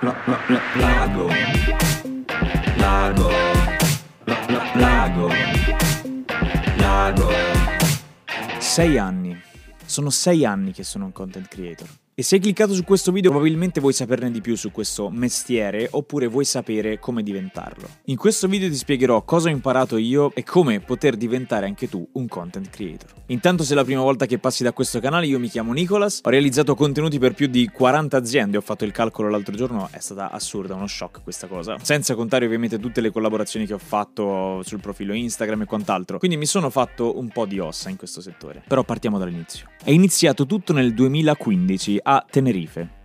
la, la, la, lago, lago, la, la, lago, lago. Sei anni. Sono sei anni che sono un content creator. E se hai cliccato su questo video probabilmente vuoi saperne di più su questo mestiere oppure vuoi sapere come diventarlo. In questo video ti spiegherò cosa ho imparato io e come poter diventare anche tu un content creator. Intanto se è la prima volta che passi da questo canale io mi chiamo Nicolas, ho realizzato contenuti per più di 40 aziende, ho fatto il calcolo l'altro giorno, è stata assurda, uno shock questa cosa. Senza contare ovviamente tutte le collaborazioni che ho fatto sul profilo Instagram e quant'altro. Quindi mi sono fatto un po' di ossa in questo settore. Però partiamo dall'inizio. È iniziato tutto nel 2015 a Tenerife.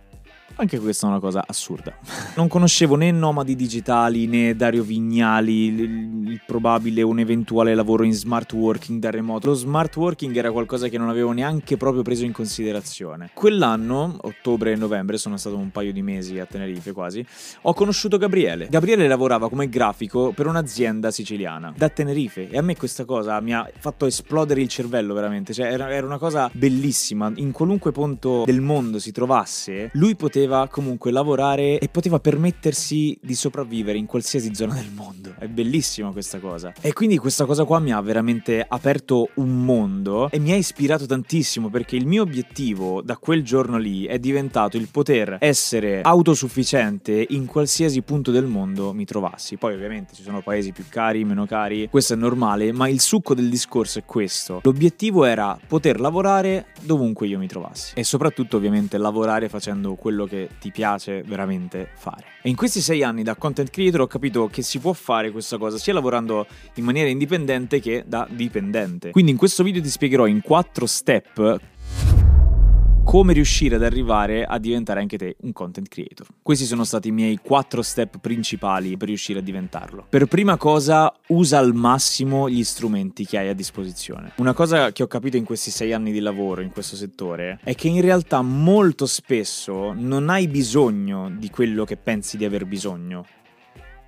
Anche questa è una cosa assurda. Non conoscevo né nomadi digitali né Dario Vignali, il, il probabile un eventuale lavoro in smart working da remoto. Lo smart working era qualcosa che non avevo neanche proprio preso in considerazione. Quell'anno, ottobre e novembre, sono stato un paio di mesi a Tenerife quasi, ho conosciuto Gabriele. Gabriele lavorava come grafico per un'azienda siciliana da Tenerife e a me questa cosa mi ha fatto esplodere il cervello veramente. Cioè era una cosa bellissima. In qualunque punto del mondo si trovasse, lui poteva comunque lavorare e poteva permettersi di sopravvivere in qualsiasi zona del mondo. È bellissima questa cosa. E quindi questa cosa qua mi ha veramente aperto un mondo e mi ha ispirato tantissimo perché il mio obiettivo da quel giorno lì è diventato il poter essere autosufficiente in qualsiasi punto del mondo mi trovassi. Poi ovviamente ci sono paesi più cari, meno cari, questo è normale, ma il succo del discorso è questo. L'obiettivo era poter lavorare dovunque io mi trovassi e soprattutto ovviamente lavorare facendo quello che ti piace veramente fare. E in questi sei anni da content creator ho capito che si può fare questa cosa sia lavorando in maniera indipendente che da dipendente. Quindi in questo video ti spiegherò in quattro step come riuscire ad arrivare a diventare anche te un content creator. Questi sono stati i miei quattro step principali per riuscire a diventarlo. Per prima cosa, usa al massimo gli strumenti che hai a disposizione. Una cosa che ho capito in questi sei anni di lavoro in questo settore è che in realtà molto spesso non hai bisogno di quello che pensi di aver bisogno.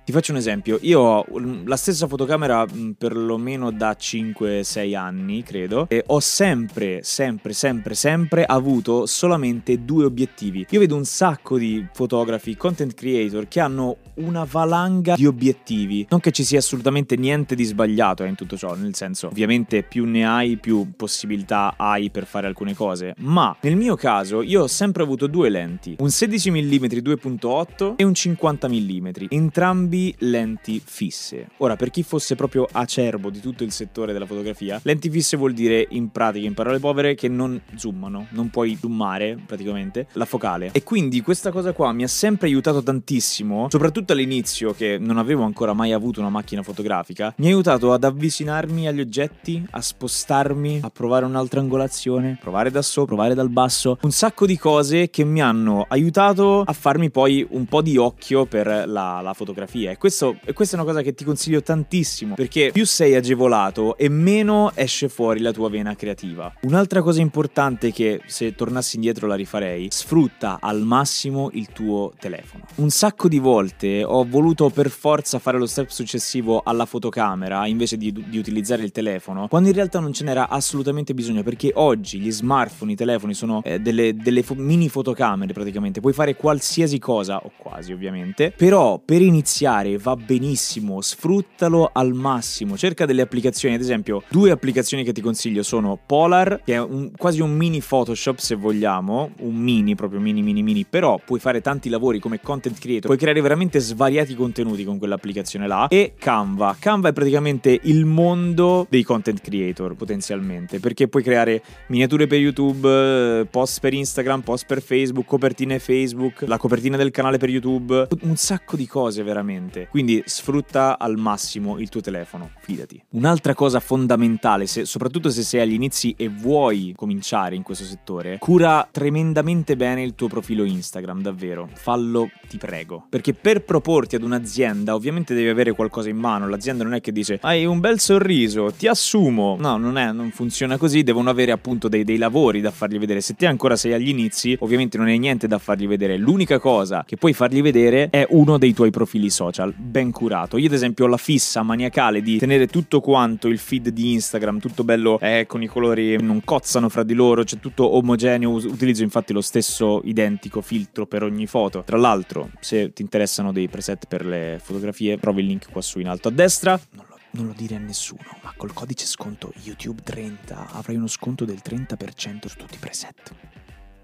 Ti faccio un esempio, io ho la stessa fotocamera perlomeno da 5-6 anni, credo, e ho sempre, sempre, sempre, sempre avuto solamente due obiettivi. Io vedo un sacco di fotografi, content creator che hanno una valanga di obiettivi. Non che ci sia assolutamente niente di sbagliato eh, in tutto ciò, nel senso, ovviamente più ne hai, più possibilità hai per fare alcune cose, ma nel mio caso io ho sempre avuto due lenti, un 16 mm 2.8 e un 50 mm, entrambi lenti fisse. Ora, per chi fosse proprio acerbo di tutto il settore della fotografia, lenti fisse vuol dire in pratica, in parole povere, che non zoomano, non puoi zoomare praticamente la focale. E quindi questa cosa qua mi ha sempre aiutato tantissimo, soprattutto all'inizio che non avevo ancora mai avuto una macchina fotografica, mi ha aiutato ad avvicinarmi agli oggetti, a spostarmi, a provare un'altra angolazione, provare da sopra, provare dal basso, un sacco di cose che mi hanno aiutato a farmi poi un po' di occhio per la, la fotografia e, questo, e questa è una cosa che ti consiglio tantissimo perché più sei agevolato e meno esce fuori la tua vena creativa. Un'altra cosa importante che se tornassi indietro la rifarei, sfrutta al massimo il tuo telefono. Un sacco di volte ho voluto per forza fare lo step successivo alla fotocamera invece di, di utilizzare il telefono, quando in realtà non ce n'era assolutamente bisogno perché oggi gli smartphone, i telefoni sono eh, delle, delle fo- mini fotocamere praticamente, puoi fare qualsiasi cosa, o quasi ovviamente, però per iniziare fare va benissimo, sfruttalo al massimo. Cerca delle applicazioni, ad esempio, due applicazioni che ti consiglio sono Polar, che è un, quasi un mini Photoshop se vogliamo, un mini, proprio mini mini mini, però puoi fare tanti lavori come content creator, puoi creare veramente svariati contenuti con quell'applicazione là e Canva. Canva è praticamente il mondo dei content creator potenzialmente, perché puoi creare miniature per YouTube, post per Instagram, post per Facebook, copertine Facebook, la copertina del canale per YouTube, un sacco di cose veramente veramente. Quindi sfrutta al massimo il tuo telefono, fidati. Un'altra cosa fondamentale, se, soprattutto se sei agli inizi e vuoi cominciare in questo settore, cura tremendamente bene il tuo profilo Instagram, davvero. Fallo, ti prego. Perché per proporti ad un'azienda, ovviamente devi avere qualcosa in mano. L'azienda non è che dice hai un bel sorriso, ti assumo. No, non è, non funziona così. Devono avere appunto dei, dei lavori da fargli vedere. Se te ancora sei agli inizi, ovviamente non hai niente da fargli vedere. L'unica cosa che puoi fargli vedere è uno dei tuoi profili social social ben curato. Io ad esempio ho la fissa maniacale di tenere tutto quanto il feed di Instagram, tutto bello eh, con i colori non cozzano fra di loro, c'è tutto omogeneo, utilizzo infatti lo stesso identico filtro per ogni foto. Tra l'altro, se ti interessano dei preset per le fotografie, trovi il link qua su in alto a destra. Non lo, non lo dire a nessuno, ma col codice sconto YouTube 30 avrai uno sconto del 30% su tutti i preset.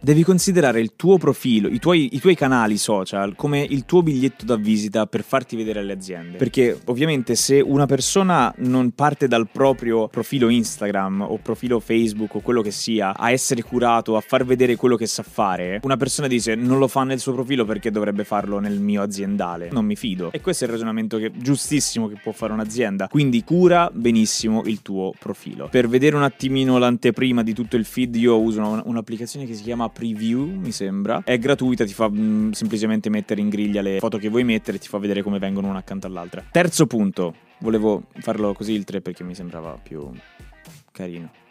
Devi considerare il tuo profilo, i tuoi, i tuoi, canali social come il tuo biglietto da visita per farti vedere alle aziende. Perché ovviamente se una persona non parte dal proprio profilo Instagram o profilo Facebook o quello che sia a essere curato, a far vedere quello che sa fare, una persona dice non lo fa nel suo profilo perché dovrebbe farlo nel mio aziendale. Non mi fido. E questo è il ragionamento che, giustissimo che può fare un'azienda. Quindi cura benissimo il tuo profilo. Per vedere un attimino l'anteprima di tutto il feed io uso un'applicazione che si chiama preview, mi sembra. È gratuita, ti fa mh, mm, semplicemente mettere in griglia le foto che vuoi mettere e ti fa vedere come vengono una accanto all'altra. Terzo punto, volevo farlo così il 3 perché mi sembrava più carino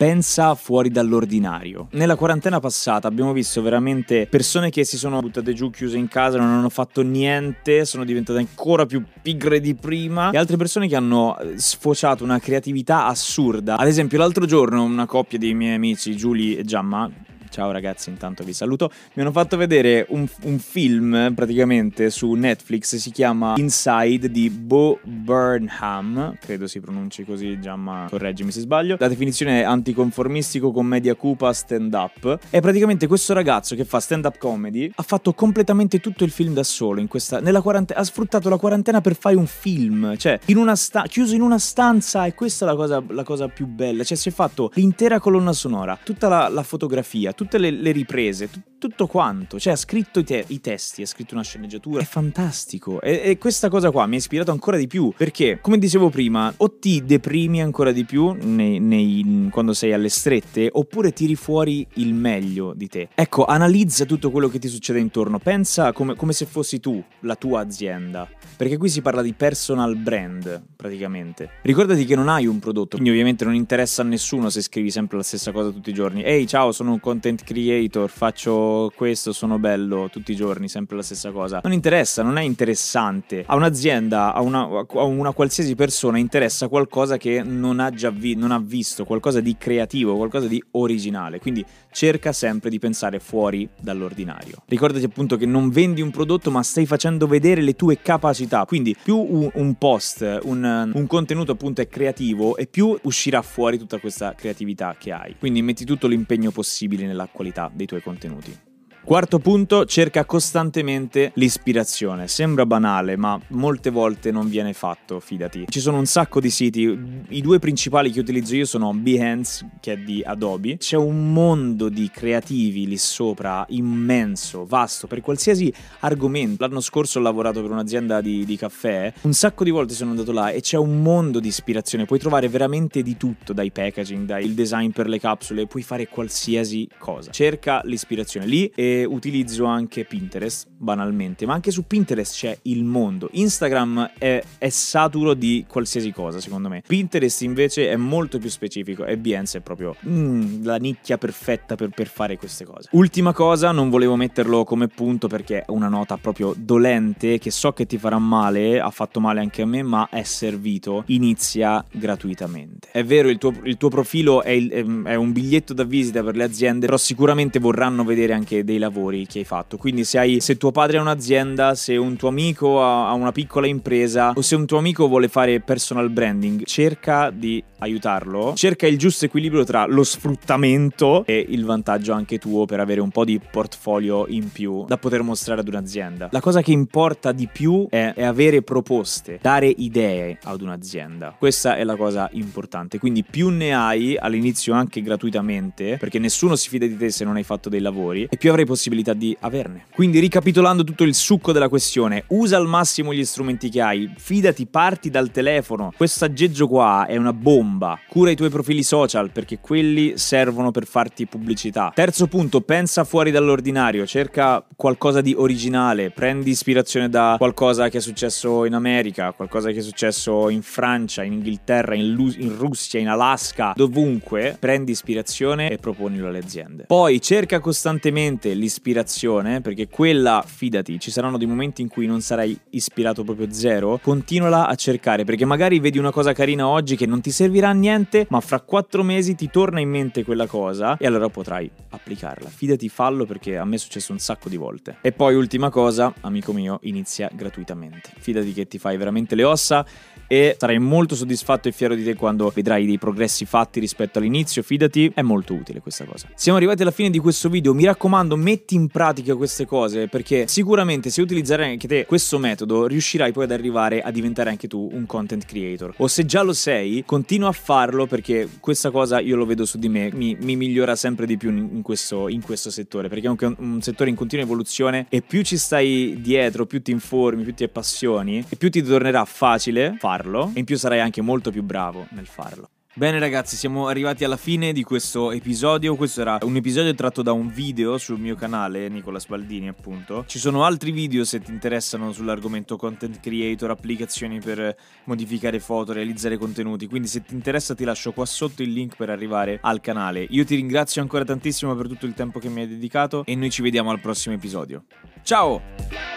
pensa fuori dall'ordinario. Nella quarantena passata abbiamo visto veramente persone che si sono buttate giù chiuse in casa, non hanno fatto niente, sono diventate ancora più pigre di prima e altre persone che hanno eh, sfociato una creatività assurda. Ad esempio l'altro giorno una coppia di miei amici, Giulia e Giamma, Ciao ragazzi, intanto vi saluto. Mi hanno fatto vedere un, un, film praticamente su Netflix, si chiama Inside di Bo Burnham, credo si pronunci così, Giamma, correggimi se sbaglio. La definizione è anticonformistico commedia cupa stand up. È praticamente questo ragazzo che fa stand up comedy, ha fatto completamente tutto il film da solo in questa nella quarantena, ha sfruttato la quarantena per fare un film, cioè in una sta- chiuso in una stanza e questa è la cosa, la cosa più bella, cioè si è fatto l'intera colonna sonora, tutta la, la fotografia, tutte le, le riprese, t- tutto quanto. Cioè, ha scritto i, te- i, testi, ha scritto una sceneggiatura. È fantastico. E-, e, questa cosa qua mi ha ispirato ancora di più. Perché, come dicevo prima, o ti deprimi ancora di più nei, nei, quando sei alle strette, oppure tiri fuori il meglio di te. Ecco, analizza tutto quello che ti succede intorno. Pensa come, come se fossi tu, la tua azienda. Perché qui si parla di personal brand, praticamente. Ricordati che non hai un prodotto, quindi ovviamente non interessa a nessuno se scrivi sempre la stessa cosa tutti i giorni. Ehi, ciao, sono un content content creator, faccio questo, sono bello tutti i giorni, sempre la stessa cosa. Non interessa, non è interessante. A un'azienda, a una, a una qualsiasi persona interessa qualcosa che non ha già vi- non ha visto, qualcosa di creativo, qualcosa di originale. Quindi cerca sempre di pensare fuori dall'ordinario. Ricordati appunto che non vendi un prodotto, ma stai facendo vedere le tue capacità. Quindi più un, un post, un, un contenuto appunto è creativo e più uscirà fuori tutta questa creatività che hai. Quindi metti tutto l'impegno possibile nella qualità dei tuoi contenuti. Quarto punto, cerca costantemente l'ispirazione. Sembra banale, ma molte volte non viene fatto, fidati. Ci sono un sacco di siti, i due principali che utilizzo io sono Behance, che è di Adobe. C'è un mondo di creativi lì sopra, immenso, vasto, per qualsiasi argomento. L'anno scorso ho lavorato per un'azienda di, di caffè, un sacco di volte sono andato là e c'è un mondo di ispirazione. Puoi trovare veramente di tutto, dai packaging, dal design per le capsule, puoi fare qualsiasi cosa. Cerca l'ispirazione lì e utilizzo anche Pinterest, banalmente, ma anche su Pinterest c'è il mondo. Instagram è, è saturo di qualsiasi cosa, secondo me. Pinterest invece è molto più specifico e Behance è proprio mm, la nicchia perfetta per, per fare queste cose. Ultima cosa, non volevo metterlo come punto perché è una nota proprio dolente che so che ti farà male, ha fatto male anche a me, ma è servito. Inizia gratuitamente. È vero, il tuo, il tuo profilo è, il, è un biglietto da visita per le aziende, però sicuramente vorranno vedere anche dei lavori che hai fatto. Quindi se, hai, se tuo padre ha un'azienda, se un tuo amico ha una piccola impresa o se un tuo amico vuole fare personal branding, cerca di aiutarlo. Cerca il giusto equilibrio tra lo sfruttamento e il vantaggio anche tuo per avere un po' di portfolio in più da poter mostrare ad un'azienda. La cosa che importa di più è, è avere proposte, dare idee ad un'azienda. Questa è la cosa importante. Quindi più ne hai all'inizio anche gratuitamente, perché nessuno si fida di te se non hai fatto dei lavori, e più avrai possibilità di averne. Quindi ricapitolando tutto il succo della questione, usa al massimo gli strumenti che hai, fidati, parti dal telefono. Questo aggeggio qua è una bomba. Cura i tuoi profili social perché quelli servono per farti pubblicità. Terzo punto, pensa fuori dall'ordinario, cerca qualcosa di originale, prendi ispirazione da qualcosa che è successo in America, qualcosa che è successo in Francia, in Inghilterra, in, Lu- in Russia, in Alaska, dovunque, prendi ispirazione e proponilo alle aziende. Poi cerca costantemente l'ispirazione, perché quella, fidati, ci saranno dei momenti in cui non sarai ispirato proprio zero, continuala a cercare, perché magari vedi una cosa carina oggi che non ti servirà a niente, ma fra quattro mesi ti torna in mente quella cosa e allora potrai applicarla. Fidati, fallo perché a me è successo un sacco di volte. E poi ultima cosa, amico mio, inizia gratuitamente. Fidati che ti fai veramente le ossa e sarai molto soddisfatto e fiero di te quando vedrai dei progressi fatti rispetto all'inizio, fidati, è molto utile questa cosa. Siamo arrivati alla fine di questo video, mi raccomando metti in pratica queste cose perché sicuramente se utilizzerai anche te questo metodo riuscirai poi ad arrivare a diventare anche tu un content creator. O se già lo sei continua a farlo perché questa cosa io lo vedo su di me, mi, mi migliora sempre di più in questo, in questo settore perché è un, un settore in continua evoluzione e più ci stai dietro, più ti informi, più ti appassioni e più ti tornerà facile farlo farlo e in più sarai anche molto più bravo nel farlo. Bene ragazzi, siamo arrivati alla fine di questo episodio. Questo era un episodio tratto da un video sul mio canale, Nicola Spaldini appunto. Ci sono altri video se ti interessano sull'argomento content creator, applicazioni per modificare foto, realizzare contenuti. Quindi se ti interessa ti lascio qua sotto il link per arrivare al canale. Io ti ringrazio ancora tantissimo per tutto il tempo che mi hai dedicato e noi ci vediamo al prossimo episodio. Ciao!